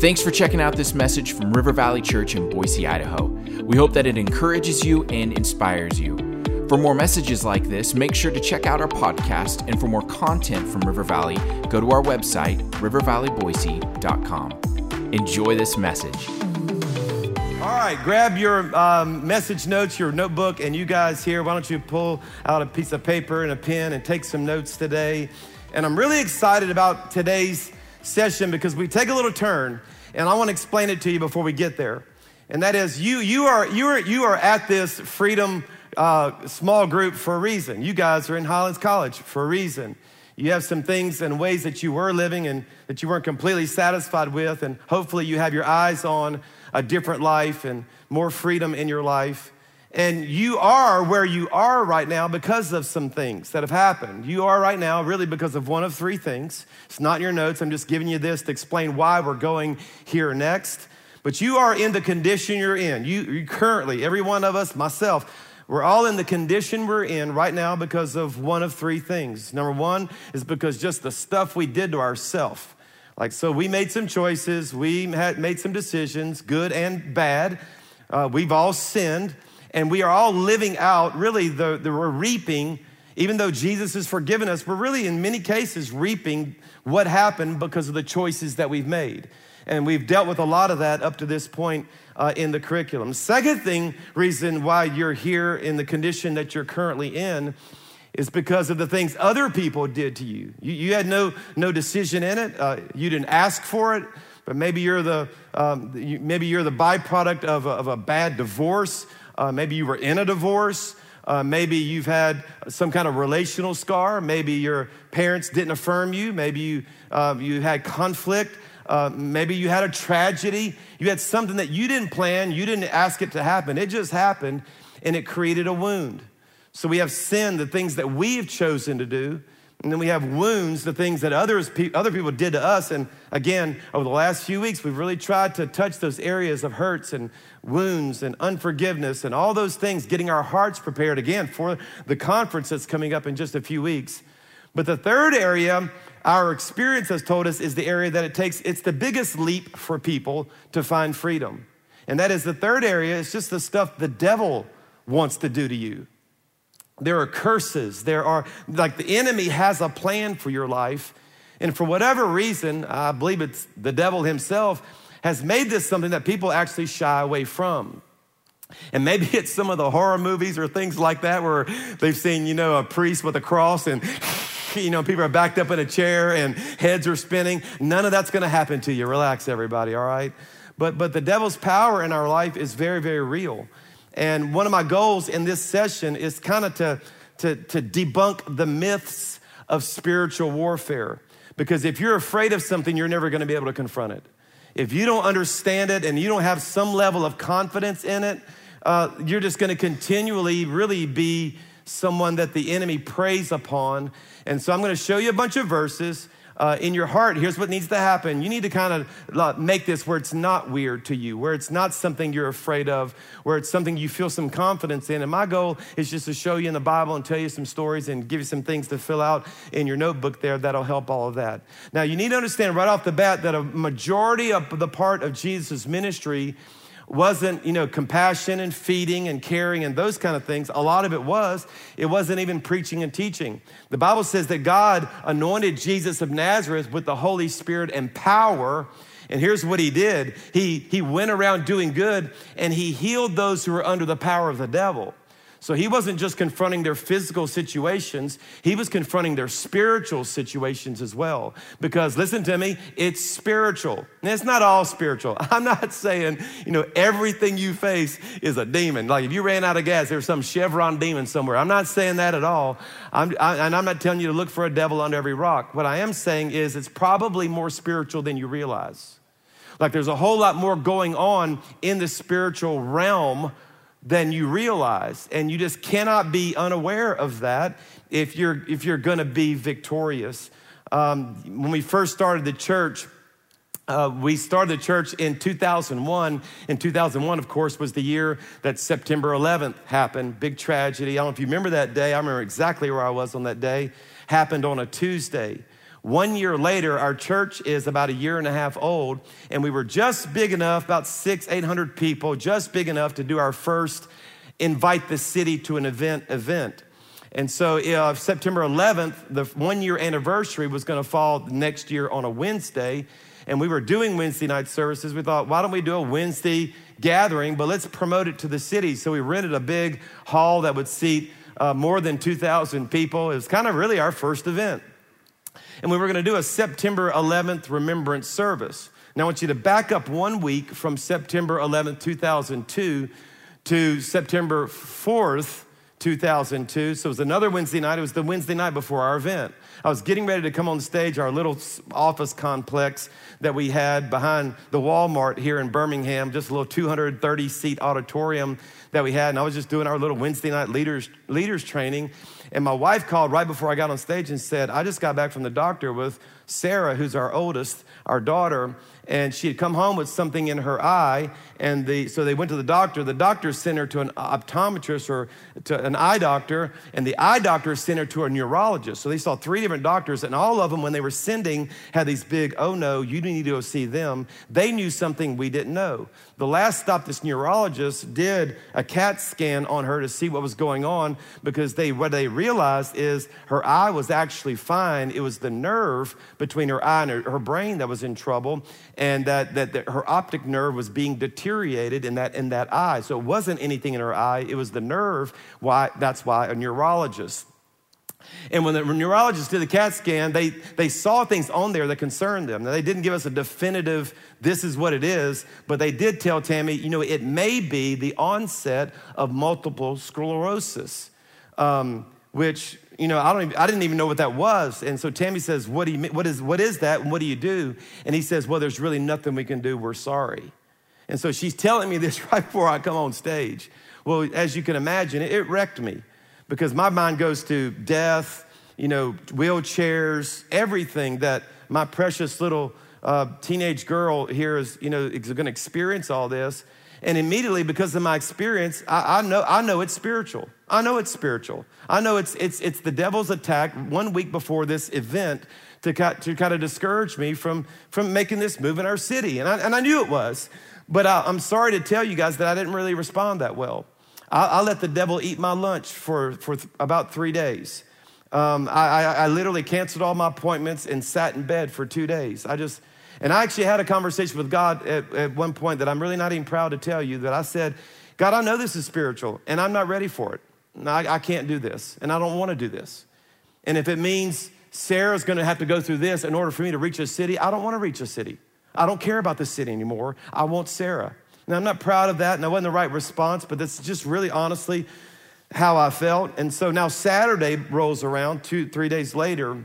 Thanks for checking out this message from River Valley Church in Boise, Idaho. We hope that it encourages you and inspires you. For more messages like this, make sure to check out our podcast. And for more content from River Valley, go to our website, rivervalleyboise.com. Enjoy this message. All right, grab your um, message notes, your notebook, and you guys here, why don't you pull out a piece of paper and a pen and take some notes today? And I'm really excited about today's session because we take a little turn, and I want to explain it to you before we get there. And that is, you, you, are, you, are, you are at this freedom uh, small group for a reason. You guys are in Highlands College for a reason. You have some things and ways that you were living and that you weren't completely satisfied with, and hopefully you have your eyes on a different life and more freedom in your life. And you are where you are right now because of some things that have happened. You are right now really because of one of three things. It's not in your notes. I'm just giving you this to explain why we're going here next. But you are in the condition you're in. You, you currently, every one of us, myself, we're all in the condition we're in right now because of one of three things. Number one is because just the stuff we did to ourselves. Like, so we made some choices, we had made some decisions, good and bad. Uh, we've all sinned and we are all living out really the, the we're reaping even though jesus has forgiven us we're really in many cases reaping what happened because of the choices that we've made. And we've dealt with a lot of that up to this point uh, in the curriculum. Second thing reason why you're here in the condition that you're currently in is because of the things other people did to you. You, you had no no decision in it. Uh, you didn't ask for it but maybe you're the um, maybe you're the byproduct of a, of a bad divorce uh, maybe you were in a divorce. Uh, maybe you've had some kind of relational scar. Maybe your parents didn't affirm you. Maybe you, uh, you had conflict. Uh, maybe you had a tragedy. You had something that you didn't plan. You didn't ask it to happen. It just happened and it created a wound. So we have sin, the things that we have chosen to do. And then we have wounds, the things that others, other people did to us. And again, over the last few weeks, we've really tried to touch those areas of hurts and wounds and unforgiveness and all those things, getting our hearts prepared again for the conference that's coming up in just a few weeks. But the third area, our experience has told us, is the area that it takes, it's the biggest leap for people to find freedom. And that is the third area, it's just the stuff the devil wants to do to you. There are curses. There are, like, the enemy has a plan for your life. And for whatever reason, I believe it's the devil himself has made this something that people actually shy away from. And maybe it's some of the horror movies or things like that where they've seen, you know, a priest with a cross and, you know, people are backed up in a chair and heads are spinning. None of that's going to happen to you. Relax, everybody, all right? But, but the devil's power in our life is very, very real. And one of my goals in this session is kind of to, to, to debunk the myths of spiritual warfare. Because if you're afraid of something, you're never going to be able to confront it. If you don't understand it and you don't have some level of confidence in it, uh, you're just going to continually really be someone that the enemy preys upon. And so I'm going to show you a bunch of verses uh, in your heart, here's what needs to happen. You need to kind of make this where it's not weird to you, where it's not something you're afraid of, where it's something you feel some confidence in. And my goal is just to show you in the Bible and tell you some stories and give you some things to fill out in your notebook there that'll help all of that. Now, you need to understand right off the bat that a majority of the part of Jesus' ministry wasn't, you know, compassion and feeding and caring and those kind of things. A lot of it was. It wasn't even preaching and teaching. The Bible says that God anointed Jesus of Nazareth with the Holy Spirit and power. And here's what he did he, he went around doing good and he healed those who were under the power of the devil. So he wasn't just confronting their physical situations, he was confronting their spiritual situations as well. Because listen to me, it's spiritual. And it's not all spiritual. I'm not saying, you know, everything you face is a demon. Like if you ran out of gas, there's some Chevron demon somewhere. I'm not saying that at all. I'm, I, and I'm not telling you to look for a devil under every rock. What I am saying is it's probably more spiritual than you realize. Like there's a whole lot more going on in the spiritual realm than you realize. And you just cannot be unaware of that if you're, if you're gonna be victorious. Um, when we first started the church, uh, we started the church in 2001. In 2001, of course, was the year that September 11th happened. Big tragedy. I don't know if you remember that day. I remember exactly where I was on that day. Happened on a Tuesday One year later, our church is about a year and a half old, and we were just big enough, about six, 800 people, just big enough to do our first invite the city to an event event. And so uh, September 11th, the one year anniversary was going to fall next year on a Wednesday. And we were doing Wednesday night services. We thought, why don't we do a Wednesday gathering, but let's promote it to the city. So we rented a big hall that would seat uh, more than 2,000 people. It was kind of really our first event. And we were going to do a September 11th remembrance service. Now, I want you to back up one week from September 11th, 2002 to September 4th, 2002. So it was another Wednesday night. It was the Wednesday night before our event. I was getting ready to come on stage, our little office complex that we had behind the Walmart here in Birmingham, just a little 230 seat auditorium that we had. And I was just doing our little Wednesday night leaders, leaders training. And my wife called right before I got on stage and said, I just got back from the doctor with Sarah, who's our oldest, our daughter and she had come home with something in her eye and the, so they went to the doctor. The doctor sent her to an optometrist or to an eye doctor and the eye doctor sent her to a neurologist. So they saw three different doctors and all of them when they were sending had these big oh no you need to go see them. They knew something we didn't know the last stop this neurologist did a cat scan on her to see what was going on because they what they realized is her eye was actually fine it was the nerve between her eye and her, her brain that was in trouble and that, that, that, her optic nerve was being deteriorated in that, in that eye. So it wasn't anything in her eye, it was the nerve. Why, that's why a neurologist. And when the neurologist did the CAT scan, they, they saw things on there that concerned them. Now, they didn't give us a definitive, this is what it is, but they did tell Tammy, you know, it may be the onset of multiple sclerosis, um, which you know, I, don't even, I didn't even know what that was. And so Tammy says, what, do you, what, is, what is that and what do you do? And he says, Well, there's really nothing we can do. We're sorry. And so she's telling me this right before I come on stage. Well, as you can imagine, it, it wrecked me because my mind goes to death, you know, wheelchairs, everything that my precious little uh, teenage girl here is, you know, is going to experience all this. And immediately, because of my experience, I, I, know, I know it's spiritual. I know it's spiritual. I know it's, it's, it's the devil's attack one week before this event to, to kind of discourage me from, from making this move in our city. And I, and I knew it was. But I, am sorry to tell you guys that I didn't really respond that well. I, I let the devil eat my lunch for, for th- about three days. Um, I, I, I literally canceled all my appointments and sat in bed for two days. I just, and I actually had a conversation with God at, at one point that I'm really not even proud to tell you that I said, God, I know this is spiritual and I'm not ready for it. I, I can't do this and I don't want to do this. And if it means Sarah's going to have to go through this in order for me to reach a city, I don't want to reach a city. I don't care about the city anymore. I want Sarah. Now, I'm not proud of that, and that wasn't the right response, but that's just really honestly how I felt. And so now Saturday rolls around, two, three days later,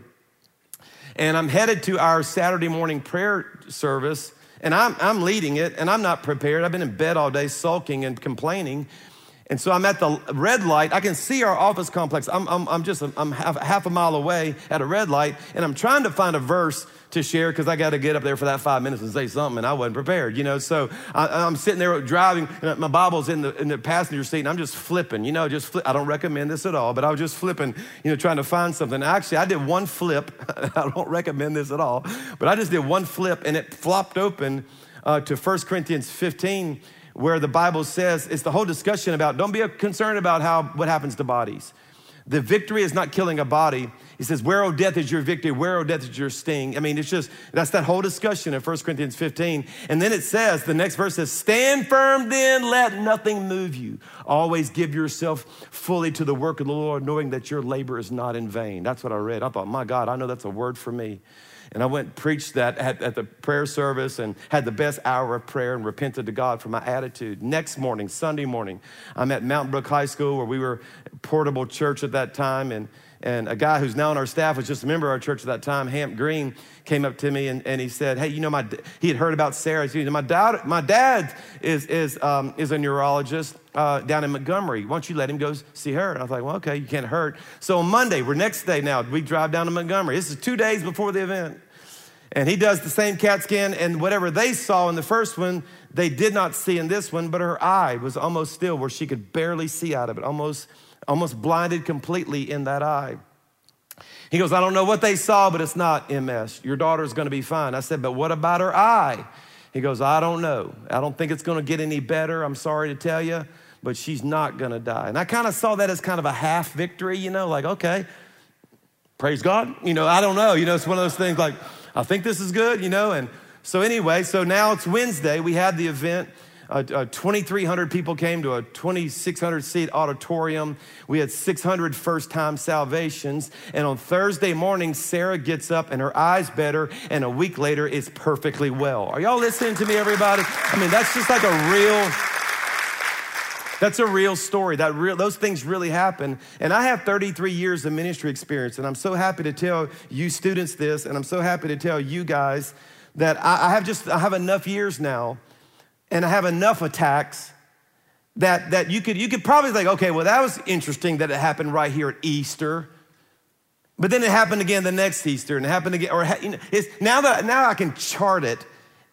and I'm headed to our Saturday morning prayer service, and I'm, I'm leading it, and I'm not prepared. I've been in bed all day sulking and complaining. And so I'm at the red light. I can see our office complex. I'm, I'm, I'm just I'm half, half a mile away at a red light, and I'm trying to find a verse to share because I got to get up there for that five minutes and say something, and I wasn't prepared, you know. So I, am sitting there driving, and my Bible's in the, in the passenger seat, and I'm just flipping, you know, just flip. I don't recommend this at all, but I was just flipping, you know, trying to find something. Actually, I did one flip. I don't recommend this at all, but I just did one flip, and it flopped open uh, to 1 Corinthians 15 where the Bible says it's the whole discussion about don't be concerned about how what happens to bodies. The victory is not killing a body. He says, Where, O death, is your victory? Where, O death, is your sting? I mean, it's just, that's that whole discussion in 1 Corinthians 15. And then it says, the next verse says, Stand firm then, let nothing move you. Always give yourself fully to the work of the Lord, knowing that your labor is not in vain. That's what I read. I thought, My God, I know that's a word for me. And I went and preached that at, at, the prayer service and had the best hour of prayer and repented to God for my attitude. Next morning, Sunday morning, I'm at Mountain Brook High School where we were portable church at that time. And, and a guy who's now on our staff was just a member of our church at that time, Hamp Green, came up to me and, and he said, Hey, you know, my, he had heard about Sarah. He said, my dad, my dad is, is, um, is a neurologist uh, down in Montgomery. Why don't you let him go see her? And I was like, Well, okay, you can't hurt. So on Monday, we're next day now, we drive down to Montgomery. This is two days before the event. And he does the same CAT scan, and whatever they saw in the first one, they did not see in this one, but her eye was almost still where she could barely see out of it, almost, almost blinded completely in that eye. He goes, I don't know what they saw, but it's not MS. Your daughter's gonna be fine. I said, But what about her eye? He goes, I don't know. I don't think it's gonna get any better. I'm sorry to tell you, but she's not gonna die. And I kind of saw that as kind of a half victory, you know, like, okay, praise God. You know, I don't know. You know, it's one of those things like, I think this is good, you know, and so anyway, so now it's Wednesday. We had the event. Uh, uh, 2,300 people came to a 2,600 seat auditorium. We had 600 first time salvations. And on Thursday morning, Sarah gets up and her eyes better, and a week later, it's perfectly well. Are y'all listening to me, everybody? I mean, that's just like a real. That's a real story. That real, those things really happen. And I have 33 years of ministry experience, and I'm so happy to tell you students this, and I'm so happy to tell you guys that I, I have just I have enough years now and I have enough attacks that, that you, could, you could probably think, okay, well, that was interesting that it happened right here at Easter. But then it happened again the next Easter, and it happened again. Or you know, now that now I can chart it,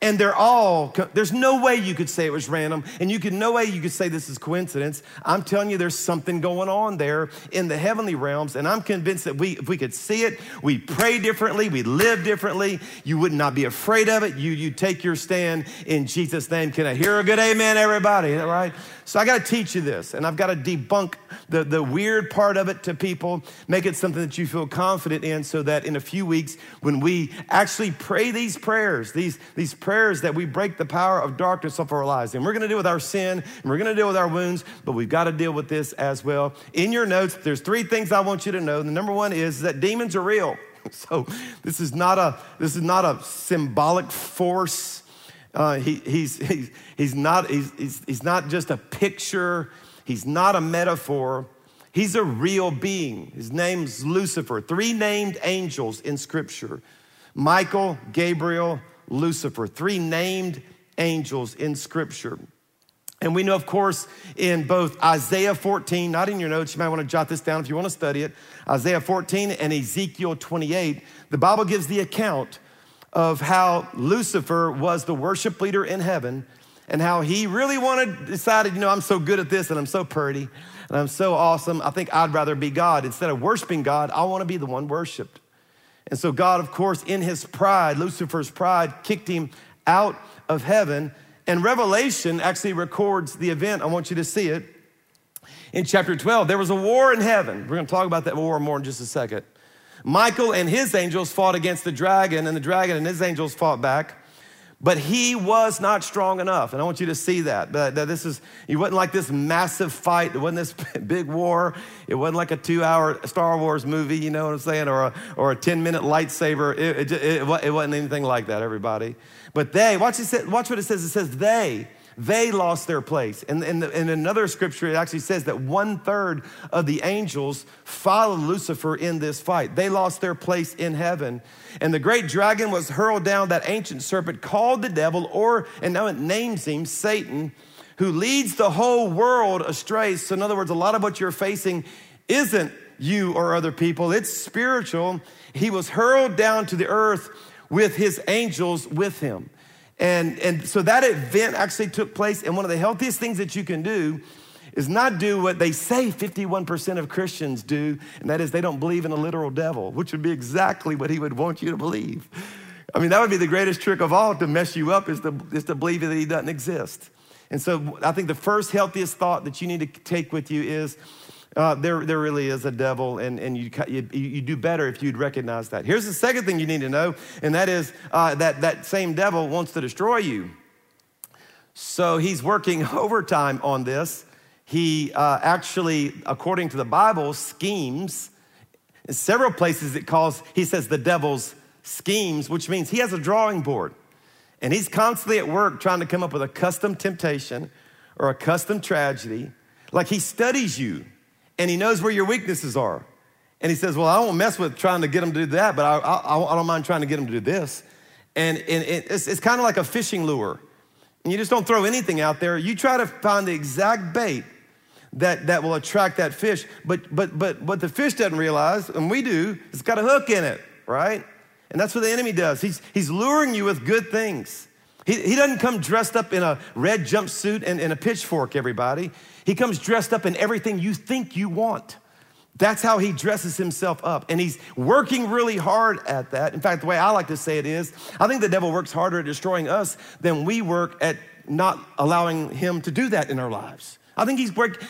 and they're all, there's no way you could say it was random, and you could no way you could say this is coincidence. I'm telling you, there's something going on there in the heavenly realms, and I'm convinced that we, if we could see it, we pray differently, we live differently, you would not be afraid of it. You, you take your stand in Jesus' name. Can I hear a good amen, everybody? Right? So I got to teach you this, and I've got to debunk the, the weird part of it to people, make it something that you feel confident in, so that in a few weeks, when we actually pray these prayers, these, these prayers that we break the power of darkness off our lives. And we're going to deal with our sin, and we're going to deal with our wounds, but we've got to deal with this as well. In your notes, there's three things I want you to know. The number one is that demons are real. So this is not a this is not a symbolic force uh, he, he's, he's, he's, not, he's, he's, he's not just a picture, he's not a metaphor. He's a real being. His name's Lucifer. Three named angels in Scripture Michael, Gabriel, Lucifer. Three named angels in Scripture. And we know, of course, in both Isaiah 14, not in your notes, you might want to jot this down if you want to study it, Isaiah 14 and Ezekiel 28, the Bible gives the account of how Lucifer was the worship leader in heaven and how he really wanted, decided, you know, I'm so good at this and I'm so pretty and I'm so awesome. I think I'd rather be God. Instead of worshiping God, I want to be the one worshiped. And so, God, of course, in his pride, Lucifer's pride, kicked him out of heaven. And Revelation actually records the event. I want you to see it. In chapter 12, there was a war in heaven. We're going to talk about that war more in just a second. Michael and his angels fought against the dragon, and the dragon and his angels fought back. But he was not strong enough. And I want you to see that. That, this is, it wasn't like this massive fight. It wasn't this big war. It wasn't like a two hour Star Wars movie, you know what I'm saying? Or a, or a 10 minute lightsaber. It, it, it, it wasn't anything like that, everybody. But they, watch, it, watch what it says. It says they they lost their place. And in, in, another scripture, it actually says that one third of the angels followed Lucifer in this fight. They lost their place in heaven. And the great dragon was hurled down, that ancient serpent called the devil, or, and now it names him Satan, who leads the whole world astray. So, in other words, a lot of what you're facing isn't you or other people, it's spiritual. He was hurled down to the earth with his angels with him. And, and so that event actually took place. And one of the healthiest things that you can do is not do what they say 51% of Christians do, and that is they don't believe in a literal devil, which would be exactly what he would want you to believe. I mean, that would be the greatest trick of all to mess you up is to, is to believe that he doesn't exist. And so I think the first healthiest thought that you need to take with you is uh, there, there really is a devil, and, and you, you, you, do better if you'd recognize that. Here's the second thing you need to know, and that is uh, that that same devil wants to destroy you. So he's working overtime on this. He uh, actually, according to the Bible, schemes. In several places, it calls, he says, the devil's schemes, which means he has a drawing board. And he's constantly at work trying to come up with a custom temptation or a custom tragedy. Like he studies you and he knows where your weaknesses are. And he says, Well, I won't mess with trying to get him to do that, but I, I, I don't mind trying to get him to do this. And, and it's, it's kind of like a fishing lure. And you just don't throw anything out there. You try to find the exact bait that, that will attract that fish. But, but, but what the fish doesn't realize, and we do, it's got a hook in it, right? And that's what the enemy does. He's, he's luring you with good things. He, he doesn't come dressed up in a red jumpsuit and, and a pitchfork, everybody. He comes dressed up in everything you think you want. That's how he dresses himself up. And he's working really hard at that. In fact, the way I like to say it is I think the devil works harder at destroying us than we work at not allowing him to do that in our lives. I think he's work.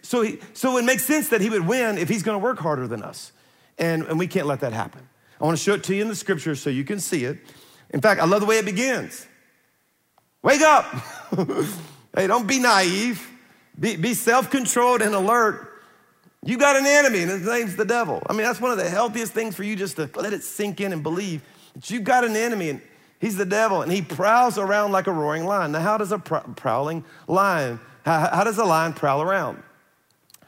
So, he, so it makes sense that he would win if he's to work harder than us. And, and we can't let that happen. I want to show it to you in the scriptures so you can see it. In fact, I love the way it begins. Wake up. hey, don't be naive. Be, be self controlled and alert. You got an enemy, and his name's the devil. I mean, that's one of the healthiest things for you just to let it sink in and believe that you've got an enemy, and he's the devil, and he prowls around like a roaring lion. Now, how does a prowling lion, how, how does a lion prowl around?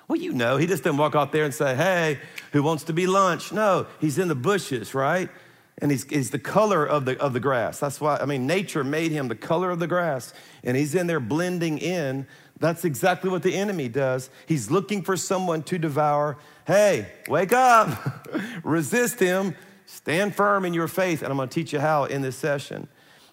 Well, you know, he just didn't walk out there and say, hey, who wants to be lunch? No, he's in the bushes, right? And he's, he's the color of the, of the grass. That's why, I mean, nature made him the color of the grass, and he's in there blending in that's exactly what the enemy does. He's looking for someone to devour. Hey, wake up, resist him, stand firm in your faith. And I'm gonna teach you how in this session.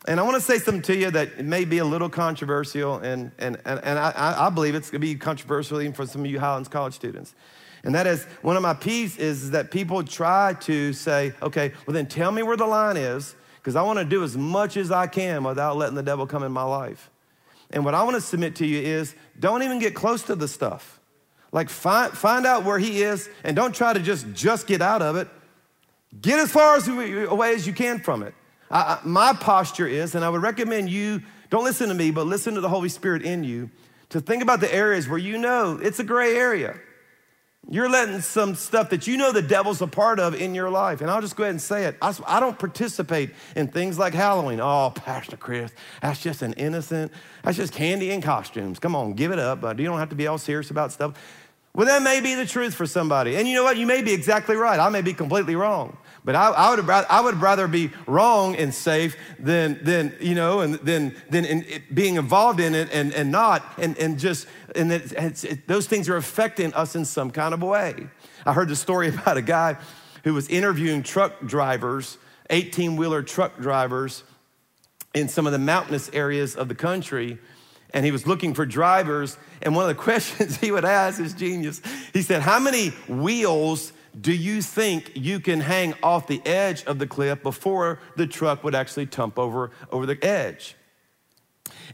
And I wanna say something to you that may be a little controversial, and, and, and, and I, I believe it's gonna be controversial even for some of you Highlands College students. And that is one of my peeves is that people try to say, okay, well, then tell me where the line is, because I wanna do as much as I can without letting the devil come in my life. And what I want to submit to you is don't even get close to the stuff. Like find, find out where he is and don't try to just just get out of it. Get as far as away as you can from it. I, I, my posture is, and I would recommend you don't listen to me, but listen to the Holy Spirit in you to think about the areas where you know it's a gray area. You're letting some stuff that you know the devil's a part of in your life. And I'll just go ahead and say it. I, I, don't participate in things like Halloween. Oh, Pastor Chris, that's just an innocent, that's just candy and costumes. Come on, give it up. But you don't have to be all serious about stuff. Well, that may be the truth for somebody. And you know what? You may be exactly right. I may be completely wrong. But I, I, would, rather, I would rather be wrong and safe than, than you know, and than, than in being involved in it and, and not, and, and just, and it, it, those things are affecting us in some kind of way. I heard the story about a guy who was interviewing truck drivers, 18 wheeler truck drivers in some of the mountainous areas of the country. And he was looking for drivers. And one of the questions he would ask is genius. He said, How many wheels do you think you can hang off the edge of the cliff before the truck would actually tump over, over the edge?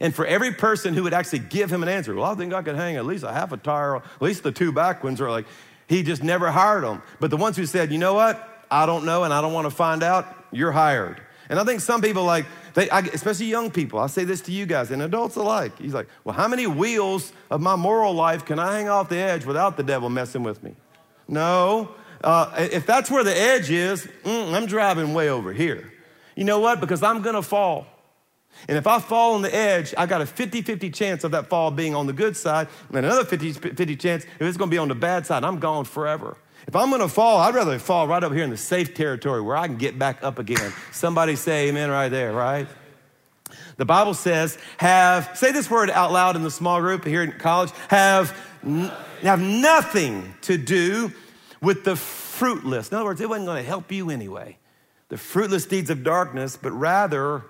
And for every person who would actually give him an answer, well, I think I could hang at least a half a tire, at least the two back ones are like, he just never hired them. But the ones who said, you know what, I don't know and I don't want to find out, you're hired. And I think some people like, they, I, especially young people, I say this to you guys and adults alike. He's like, well, how many wheels of my moral life can I hang off the edge without the devil messing with me? No, uh, if that's where the edge is, mm, I'm driving way over here. You know what? Because I'm gonna fall. And if I fall on the edge, I got a 50 50 chance of that fall being on the good side, and another 50 50 chance if it's gonna be on the bad side. I'm gone forever. If I'm gonna fall, I'd rather fall right up here in the safe territory where I can get back up again. Somebody say amen right there, right? The Bible says, have, say this word out loud in the small group here in college, have, have nothing to do with the fruitless. In other words, it wasn't going to help you anyway. The fruitless deeds of darkness, but rather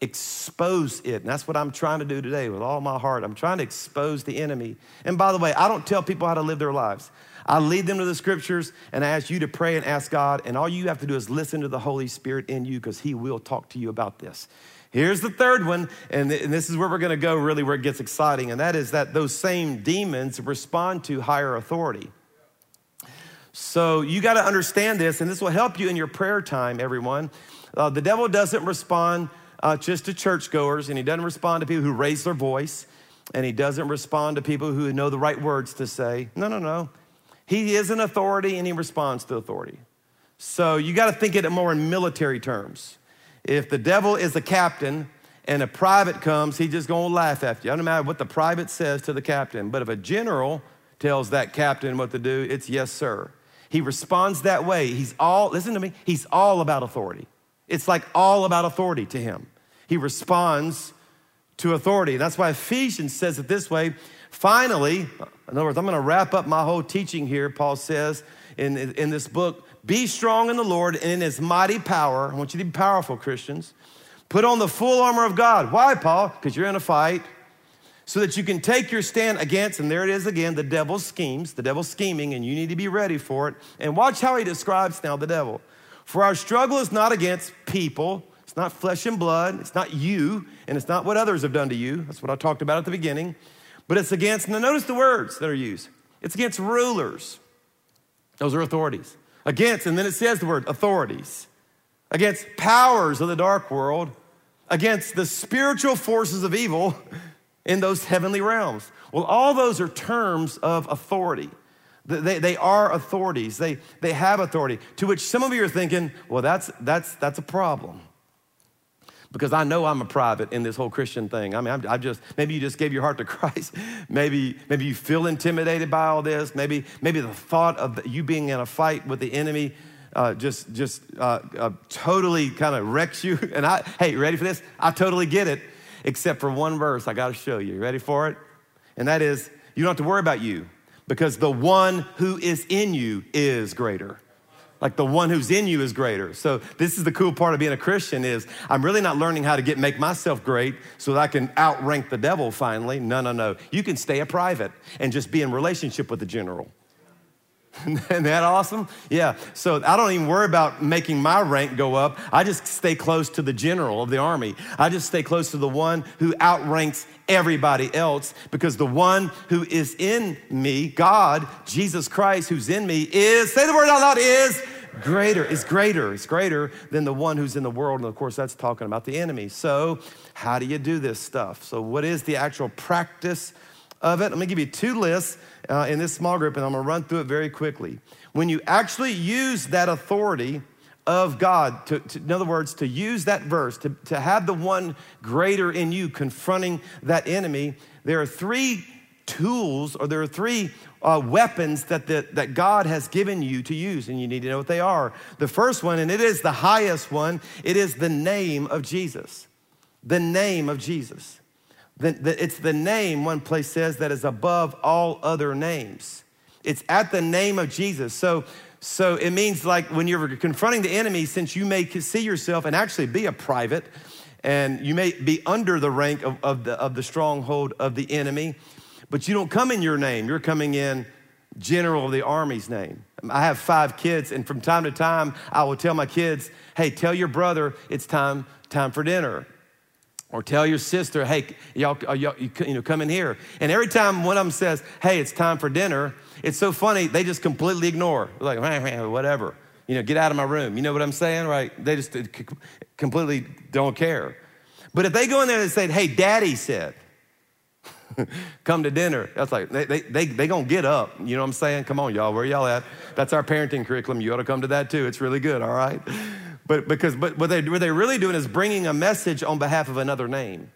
expose it. And that's what I'm trying to do today with all my heart. I'm trying to expose the enemy. And by the way, I don't tell people how to live their lives. I lead them to the scriptures and I ask you to pray and ask God. And all you have to do is listen to the Holy Spirit in you because He will talk to you about this. Here's the third one, and this is where we're going to go really where it gets exciting, and that is that those same demons respond to higher authority. So you got to understand this, and this will help you in your prayer time, everyone. Uh, the devil doesn't respond uh, just to churchgoers, and he doesn't respond to people who raise their voice, and he doesn't respond to people who know the right words to say. No, no, no. He is an authority, and he responds to authority. So you got to think it more in military terms. If the devil is a captain and a private comes, he's just going to laugh at you. I don't matter what the private says to the captain, but if a general tells that captain what to do, it's yes, sir. He responds that way. He's all, listen to me, he's all about authority. It's like all about authority to him. He responds to authority. That's why Ephesians says it this way. Finally, in other words, I'm going to wrap up my whole teaching here, Paul says in, in this book. Be strong in the Lord and in his mighty power. I want you to be powerful, Christians. Put on the full armor of God. Why, Paul? Because you're in a fight. So that you can take your stand against, and there it is again, the devil's schemes, the devil's scheming, and you need to be ready for it. And watch how he describes now the devil. For our struggle is not against people, it's not flesh and blood, it's not you, and it's not what others have done to you. That's what I talked about at the beginning. But it's against, now notice the words that are used it's against rulers. Those are authorities. Against, and then it says the word authorities. Against powers of the dark world, against the spiritual forces of evil in those heavenly realms. Well, all those are terms of authority. They, they are authorities. They, they have authority. To which some of you are thinking, well, that's, that's, that's a problem. Because I know I'm a private in this whole Christian thing. I mean, I'm, I just, maybe you just gave your heart to Christ. maybe, maybe you feel intimidated by all this. Maybe, maybe the thought of you being in a fight with the enemy uh, just, just uh, uh, totally kind of wrecks you. And I, hey, ready for this? I totally get it except for one verse I got to show you. you. Ready for it? And that is, you don't have to worry about you because the one who is in you is greater. Like the one who's in you is greater. So this is the cool part of being a Christian is I'm really not learning how to get make myself great so that I can outrank the devil finally. No, no, no. You can stay a private and just be in relationship with the general. Isn't that awesome? Yeah. So I don't even worry about making my rank go up. I just stay close to the general of the army. I just stay close to the one who outranks everybody else because the one who is in me, God, Jesus Christ, who's in me, is, say the word out loud, is greater, is greater, is greater than the one who's in the world. And of course, that's talking about the enemy. So, how do you do this stuff? So, what is the actual practice of it? Let me give you two lists uh, in this small group, and I'm gonna run through it very quickly. When you actually use that authority of God, to, to, in other words, to use that verse, to, to have the one greater in you confronting that enemy, there are three tools or there are three uh, weapons that, the, that God has given you to use, and you need to know what they are. The first one, and it is the highest one, it is the name of Jesus. The name of Jesus. It's the name, one place says, that is above all other names. It's at the name of Jesus. So, so it means like when you're confronting the enemy, since you may see yourself and actually be a private, and you may be under the rank of, of, the, of the stronghold of the enemy, but you don't come in your name. You're coming in general of the army's name. I have five kids, and from time to time, I will tell my kids, hey, tell your brother it's time, time for dinner. Or tell your sister, hey, y'all, uh, y'all you, you know, come in here. And every time one of them says, hey, it's time for dinner, it's so funny, they just completely ignore. They're like, whatever. You know, get out of my room. You know what I'm saying, right? They just uh, completely don't care. But if they go in there and say, hey, daddy said, come to dinner, that's like, they, they, they, they gonna get up. You know what I'm saying? Come on, y'all, where y'all at? That's our parenting curriculum. You ought to come to that too. It's really good, all right? But because but what, they, what they're really doing is bringing a message on behalf of another name.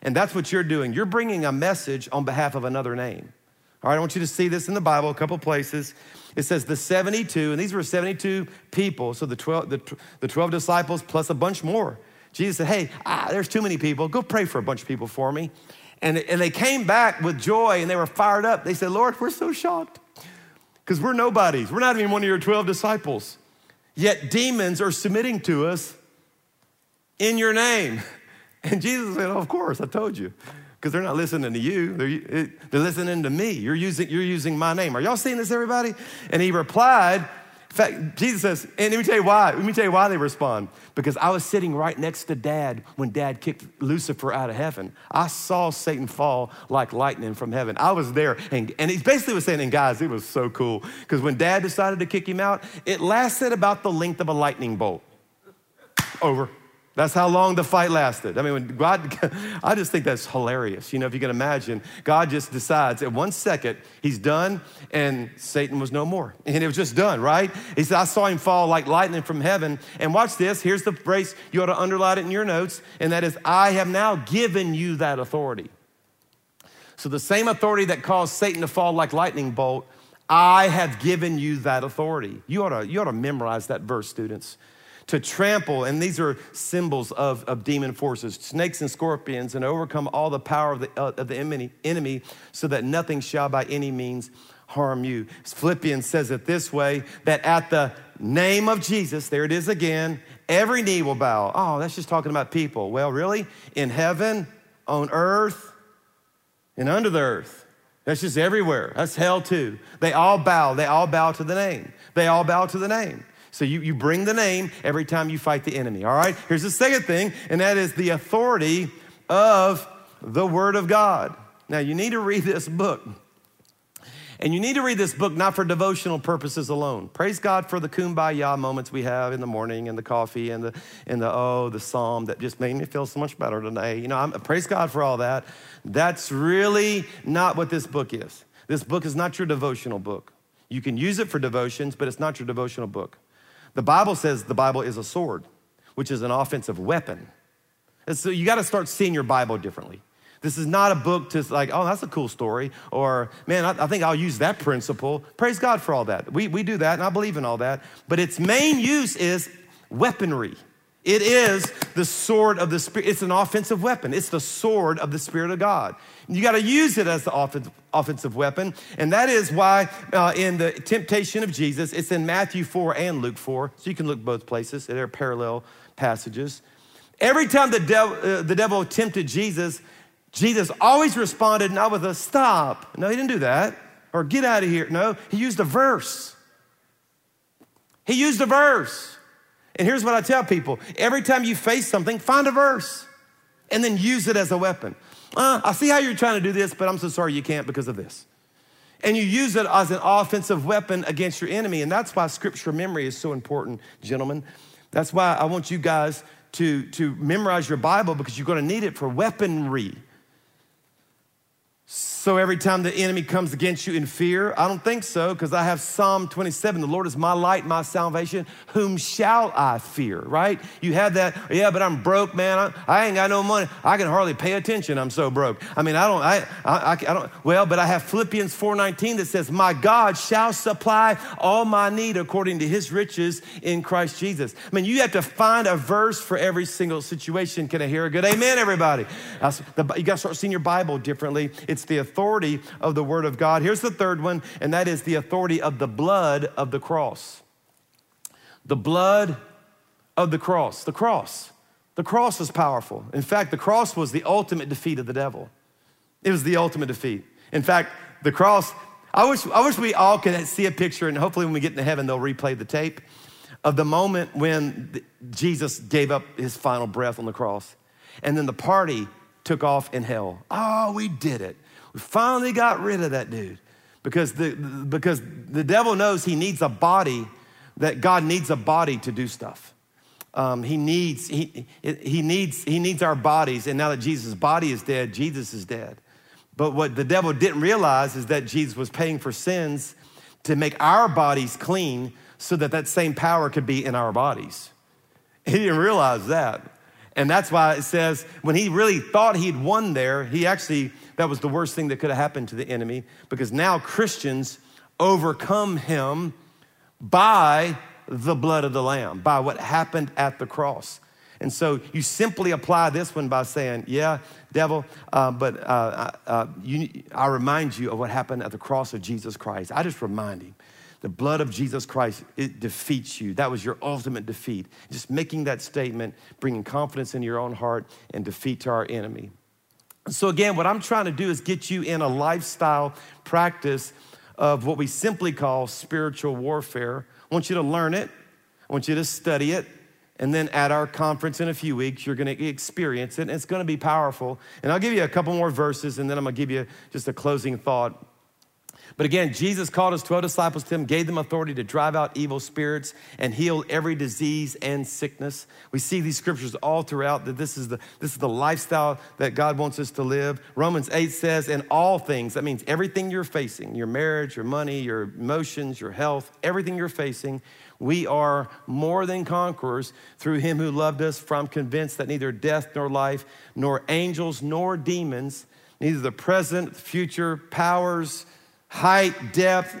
And that's what you're doing. You're bringing a message on behalf of another name. All right, I want you to see this in the Bible, a couple places. It says the 72, and these were 72 people, so the 12, the, the 12 disciples plus a bunch more. Jesus said, Hey, ah, there's too many people. Go pray for a bunch of people for me. And, and they came back with joy and they were fired up. They said, Lord, we're so shocked because we're nobodies. We're not even one of your 12 disciples. Yet demons are submitting to us in your name. And Jesus said, oh, Of course, I told you. Because they're not listening to you, they're, they're listening to me. You're using, you're using my name. Are y'all seeing this, everybody? And he replied, fact, Jesus says, and let me tell you why. Let me tell you why they respond. Because I was sitting right next to dad when dad kicked Lucifer out of heaven. I saw Satan fall like lightning from heaven. I was there. And, and he basically was saying, and guys, it was so cool. Because when dad decided to kick him out, it lasted about the length of a lightning bolt. Over. That's how long the fight lasted. I mean, when God, I just think that's hilarious. You know, if you can imagine, God just decides at one second he's done and Satan was no more. And it was just done, right? He said, I saw him fall like lightning from heaven. And watch this. Here's the phrase, you ought to underline it in your notes. And that is, I have now given you that authority. So the same authority that caused Satan to fall like lightning bolt, I have given you that authority. You ought to, you ought to memorize that verse, students to trample, and these are symbols of, of demon forces, snakes and scorpions, and overcome all the power of the, uh, of the enemy, enemy, so that nothing shall by any means harm you. Philippians says it this way that at the name of Jesus, there it is again, every knee will bow. Oh, that's just talking about people. Well, really? In heaven, on earth, and under the earth. That's just everywhere. That's hell too. They all bow. They all bow to the name. They all bow to the name. So you, you bring the name every time you fight the enemy. All right? Here's the second thing, and that is the authority of the Word of God. Now, you need to read this book. And you need to read this book not for devotional purposes alone. Praise God for the kumbaya moments we have in the morning and the coffee and the, and the oh, the psalm that just made me feel so much better today. You know, I'm, praise God for all that. That's really not what this book is. This book is not your devotional book. You can use it for devotions, but it's not your devotional book. The Bible says the Bible is a sword, which is an offensive weapon. And so you got to start seeing your Bible differently. This is not a book to like, oh, that's a cool story, or man, I, I, think I'll use that principle. Praise God for all that. We, we do that, and I believe in all that. But its main use is weaponry. It is the sword of the Spirit. It's an offensive weapon. It's the sword of the Spirit of God. You got to use it as the offensive weapon. And that is why uh, in the temptation of Jesus, it's in Matthew 4 and Luke 4. So you can look both places, they're parallel passages. Every time the, devil, uh, the devil tempted Jesus, Jesus always responded not with a stop. No, he didn't do that. Or get out of here. No, he used a verse. He used a verse. And here's what I tell people every time you face something, find a verse and then use it as a weapon. Uh, I see how you're trying to do this, but I'm so sorry you can't because of this. And you use it as an offensive weapon against your enemy. And that's why scripture memory is so important, gentlemen. That's why I want you guys to, to memorize your Bible because you're going to need it for weaponry. So every time the enemy comes against you in fear, I don't think so, because I have Psalm 27. The Lord is my light, my salvation. Whom shall I fear, right? You have that, yeah, but I'm broke, man. I, I ain't got no money. I can hardly pay attention. I'm so broke. I mean, I don't, I, I, I don't, well, but I have Philippians 4.19 that says, my God shall supply all my need according to his riches in Christ Jesus. I mean, you have to find a verse for every single situation. Can I hear a good amen, everybody? You got to start seeing your Bible differently. It's the authority of the Word of God. Here's the third one, and that is the authority of the blood of the cross. The blood of the cross. The cross. The cross is powerful. In fact, the cross was the ultimate defeat of the devil. It was the ultimate defeat. In fact, the cross, I wish, I wish we all could see a picture, and hopefully when we get into heaven, they'll replay the tape of the moment when Jesus gave up his final breath on the cross. And then the party took off in hell. Oh, we did it. We finally got rid of that dude because the, because the devil knows he needs a body, that God needs a body to do stuff. Um, he, needs, he, he, needs, he needs our bodies. And now that Jesus' body is dead, Jesus is dead. But what the devil didn't realize is that Jesus was paying for sins to make our bodies clean so that that same power could be in our bodies. He didn't realize that. And that's why it says when he really thought he'd won there, he actually that was the worst thing that could have happened to the enemy because now Christians overcome him by the blood of the Lamb, by what happened at the cross. And so you simply apply this one by saying, Yeah, devil, uh, but uh, uh, you, I remind you of what happened at the cross of Jesus Christ. I just remind him. The blood of Jesus Christ, it defeats you. That was your ultimate defeat. Just making that statement, bringing confidence in your own heart and defeat to our enemy. So, again, what I'm trying to do is get you in a lifestyle practice of what we simply call spiritual warfare. I want you to learn it, I want you to study it, and then at our conference in a few weeks, you're going to experience it, and it's going to be powerful. And I'll give you a couple more verses, and then I'm going to give you just a closing thought. But again, Jesus called his 12 disciples to him, gave them authority to drive out evil spirits and heal every disease and sickness. We see these scriptures all throughout that this is the, this is the lifestyle that God wants us to live. Romans 8 says, in all things, that means everything you're facing, your marriage, your money, your emotions, your health, everything you're facing, we are more than conquerors through him who loved us, for I'm convinced that neither death nor life, nor angels nor demons, neither the present, future powers, height, depth,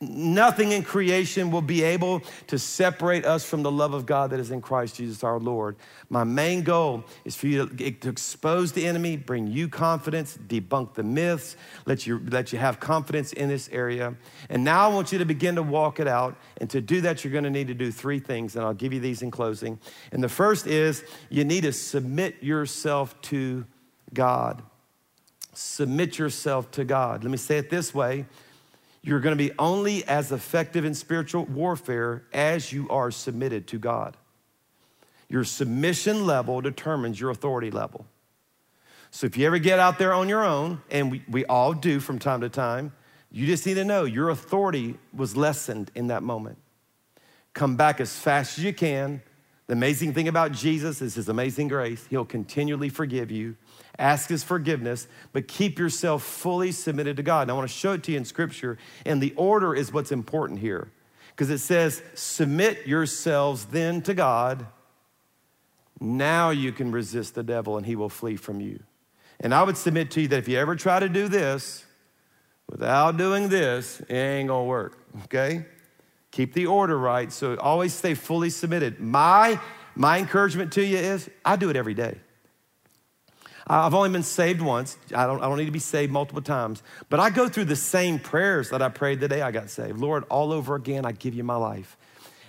nothing in creation will be able to separate us from the love of God that is in Christ Jesus our Lord. My main goal is for you to, eh, to, expose the enemy, bring you confidence, debunk the myths, let you, let you have confidence in this area. And now I want you to begin to walk it out. And to do that, you're going to need to do three things, and I'll give you these in closing. And the first is you need to submit yourself to God. Submit yourself to God. Let me say it this way you're going to be only as effective in spiritual warfare as you are submitted to God. Your submission level determines your authority level. So if you ever get out there on your own, and we, we all do from time to time, you just need to know your authority was lessened in that moment. Come back as fast as you can. The amazing thing about Jesus is his amazing grace. He'll continually forgive you. Ask his forgiveness, but keep yourself fully submitted to God. And I want to show it to you in scripture. And the order is what's important here. Because it says, submit yourselves then to God. Now you can resist the devil and he will flee from you. And I would submit to you that if you ever try to do this without doing this, it ain't gonna work, okay? Keep the order right. So always stay fully submitted. My, my encouragement to you is I do it every day. I've only been saved once. I don't, I don't need to be saved multiple times. But I go through the same prayers that I prayed the day I got saved. Lord, all over again, I give you my life.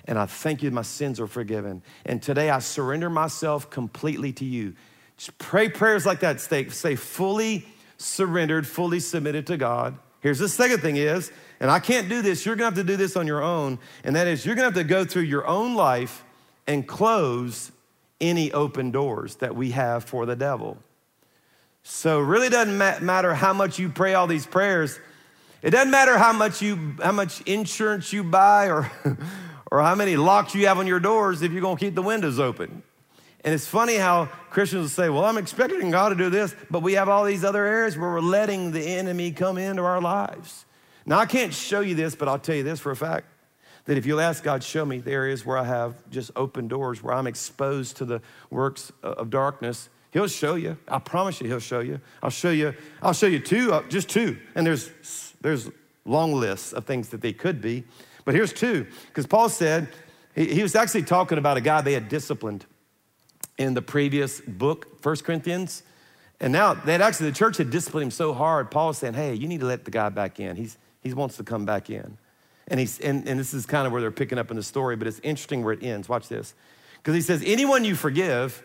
And I thank you my sins are forgiven. And today I surrender myself completely to you. Just pray prayers like that. Stay, stay fully surrendered, fully submitted to God. Here's the second thing is, and I can't do this, you're gonna have to do this on your own, and that is you're gonna have to go through your own life and close any open doors that we have for the devil. So it really doesn't matter how much you pray all these prayers. It doesn't matter how much you how much insurance you buy or or how many locks you have on your doors if you're going to keep the windows open. And it's funny how Christians will say, Well, I'm expecting God to do this, but we have all these other areas where we're letting the enemy come into our lives. Now, I can't show you this, but I'll tell you this for a fact that if you'll ask God, show me the areas where I have just open doors, where I'm exposed to the works of darkness, He'll show you. I promise you, He'll show you. I'll show you, I'll show you two, uh, just two. And there's, there's long lists of things that they could be. But here's two, because Paul said, he, he was actually talking about a guy they had disciplined in the previous book, First Corinthians. And now that actually the church had disciplined him so hard, Paul's saying, hey, you need to let the guy back in. He's, he wants to come back in. And, he's, and, and this is kind of where they're picking up in the story, but it's interesting where it ends. Watch this. Because he says, anyone you forgive,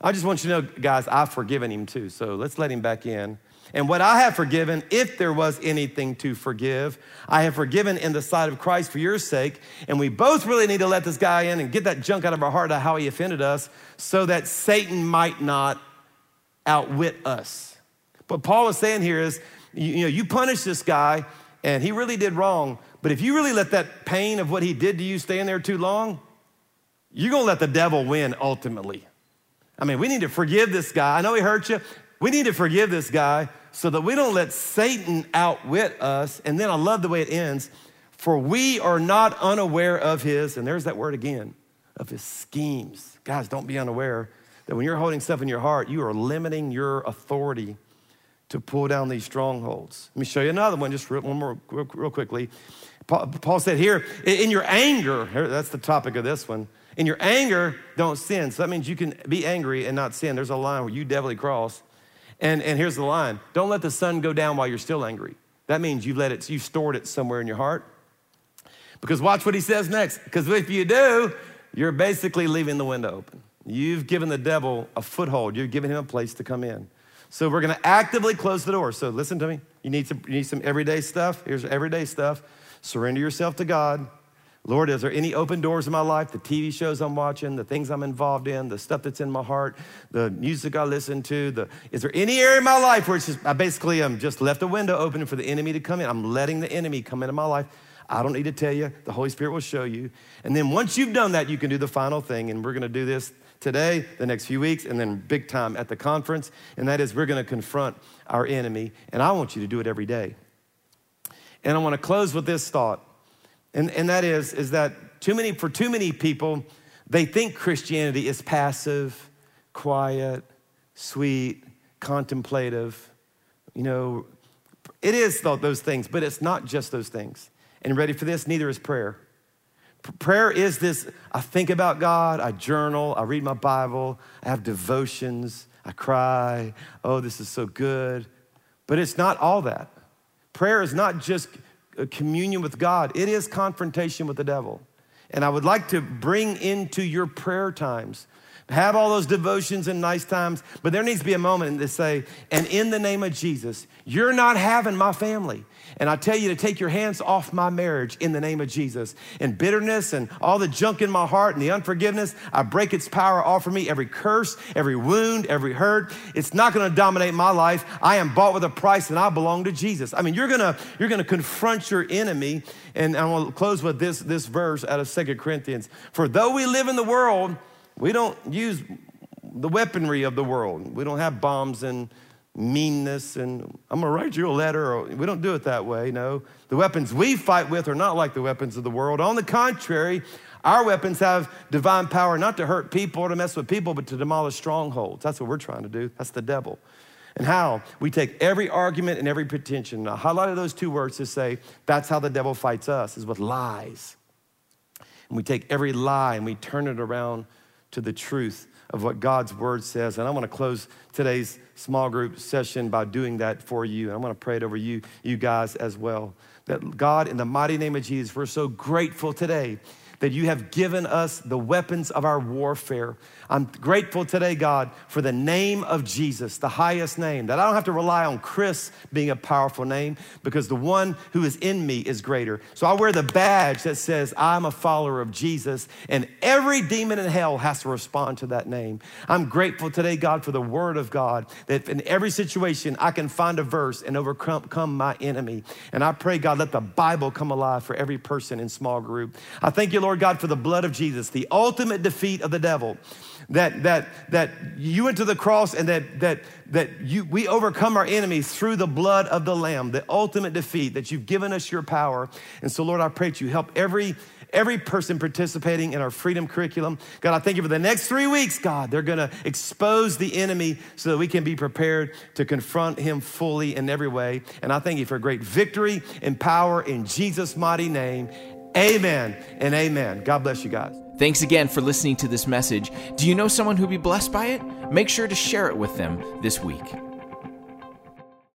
I just want you to know, guys, I've forgiven him too. So let's let him back in. And what I have forgiven, if there was anything to forgive, I have forgiven in the sight of Christ for your sake. And we both really need to let this guy in and get that junk out of our heart of how he offended us so that Satan might not outwit us. What Paul is saying here is, you, you know, you punish this guy and he really did wrong. But if you really let that pain of what he did to you stay in there too long, you're gonna let the devil win ultimately. I mean, we need to forgive this guy. I know he hurt you. We need to forgive this guy so that we don't let Satan outwit us. And then I love the way it ends for we are not unaware of his, and there's that word again, of his schemes. Guys, don't be unaware that when you're holding stuff in your heart, you are limiting your authority to pull down these strongholds. Let me show you another one, just one more, real, real quickly. Paul said here, in your anger, that's the topic of this one. In your anger, don't sin. So that means you can be angry and not sin. There's a line where you definitely cross. And, and here's the line don't let the sun go down while you're still angry. That means you've let it, you've stored it somewhere in your heart. Because watch what he says next. Because if you do, you're basically leaving the window open. You've given the devil a foothold, you've given him a place to come in. So we're gonna actively close the door. So listen to me. You need some, you need some everyday stuff. Here's everyday stuff. Surrender yourself to God. Lord, is there any open doors in my life? The TV shows I'm watching, the things I'm involved in, the stuff that's in my heart, the music I listen to. The, is there any area in my life where it's just, I basically am just left a window open for the enemy to come in? I'm letting the enemy come into my life. I don't need to tell you. The Holy Spirit will show you. And then once you've done that, you can do the final thing. And we're going to do this today, the next few weeks, and then big time at the conference. And that is we're going to confront our enemy. And I want you to do it every day. And I want to close with this thought. And, and that is, is that too many, for too many people, they think Christianity is passive, quiet, sweet, contemplative. You know, it is those things, but it's not just those things. And ready for this? Neither is prayer. Prayer is this I think about God, I journal, I read my Bible, I have devotions, I cry. Oh, this is so good. But it's not all that. Prayer is not just communion with God, it is confrontation with the devil. And I would like to bring into your prayer times have all those devotions and nice times, but there needs to be a moment to say, and in the name of Jesus, you're not having my family. And I tell you to take your hands off my marriage in the name of Jesus. And bitterness and all the junk in my heart and the unforgiveness, I break its power off of me. Every curse, every wound, every hurt, it's not to dominate my life. I am bought with a price and I belong to Jesus. I mean, you're to you're to confront your enemy. And I to close with this, this verse out of Second Corinthians. For though we live in the world, we don't use the weaponry of the world. We don't have bombs and meanness and I'm gonna write you a letter. Or, we don't do it that way, no. The weapons we fight with are not like the weapons of the world. On the contrary, our weapons have divine power not to hurt people or to mess with people, but to demolish strongholds. That's what we're trying to do. That's the devil. And how? We take every argument and every pretension. I highlighted those two words to say that's how the devil fights us, is with lies. And we take every lie and we turn it around to the truth of what God's word says. And I want to close today's small group session by doing that for you. And I want to pray it over you, you guys as well. That God, in the mighty name of Jesus, we're so grateful today that you have given us the weapons of our warfare. I'm grateful today, God, for the name of Jesus, the highest name, that I don't have to rely on Chris being a powerful name because the one who is in me is greater. So I wear the badge that says, I'm a follower of Jesus, and every demon in hell has to respond to that name. I'm grateful today, God, for the word of God, that in every situation I can find a verse and overcome my enemy. And I pray, God, let the Bible come alive for every person in small group. I thank you, Lord God, for the blood of Jesus, the ultimate defeat of the devil that, that, that you went to the cross and that, that, that you, we overcome our enemies through the blood of the Lamb, the ultimate defeat, that you've given us your power. And so, Lord, I pray that you help every every person participating in our freedom curriculum. God, I thank you for the next three weeks, God. They're going to expose the enemy so that we can be prepared to confront him fully in every way. And I thank you for great victory and power in Jesus' mighty name. Amen and amen. God bless you guys. Thanks again for listening to this message. Do you know someone who'd be blessed by it? Make sure to share it with them this week.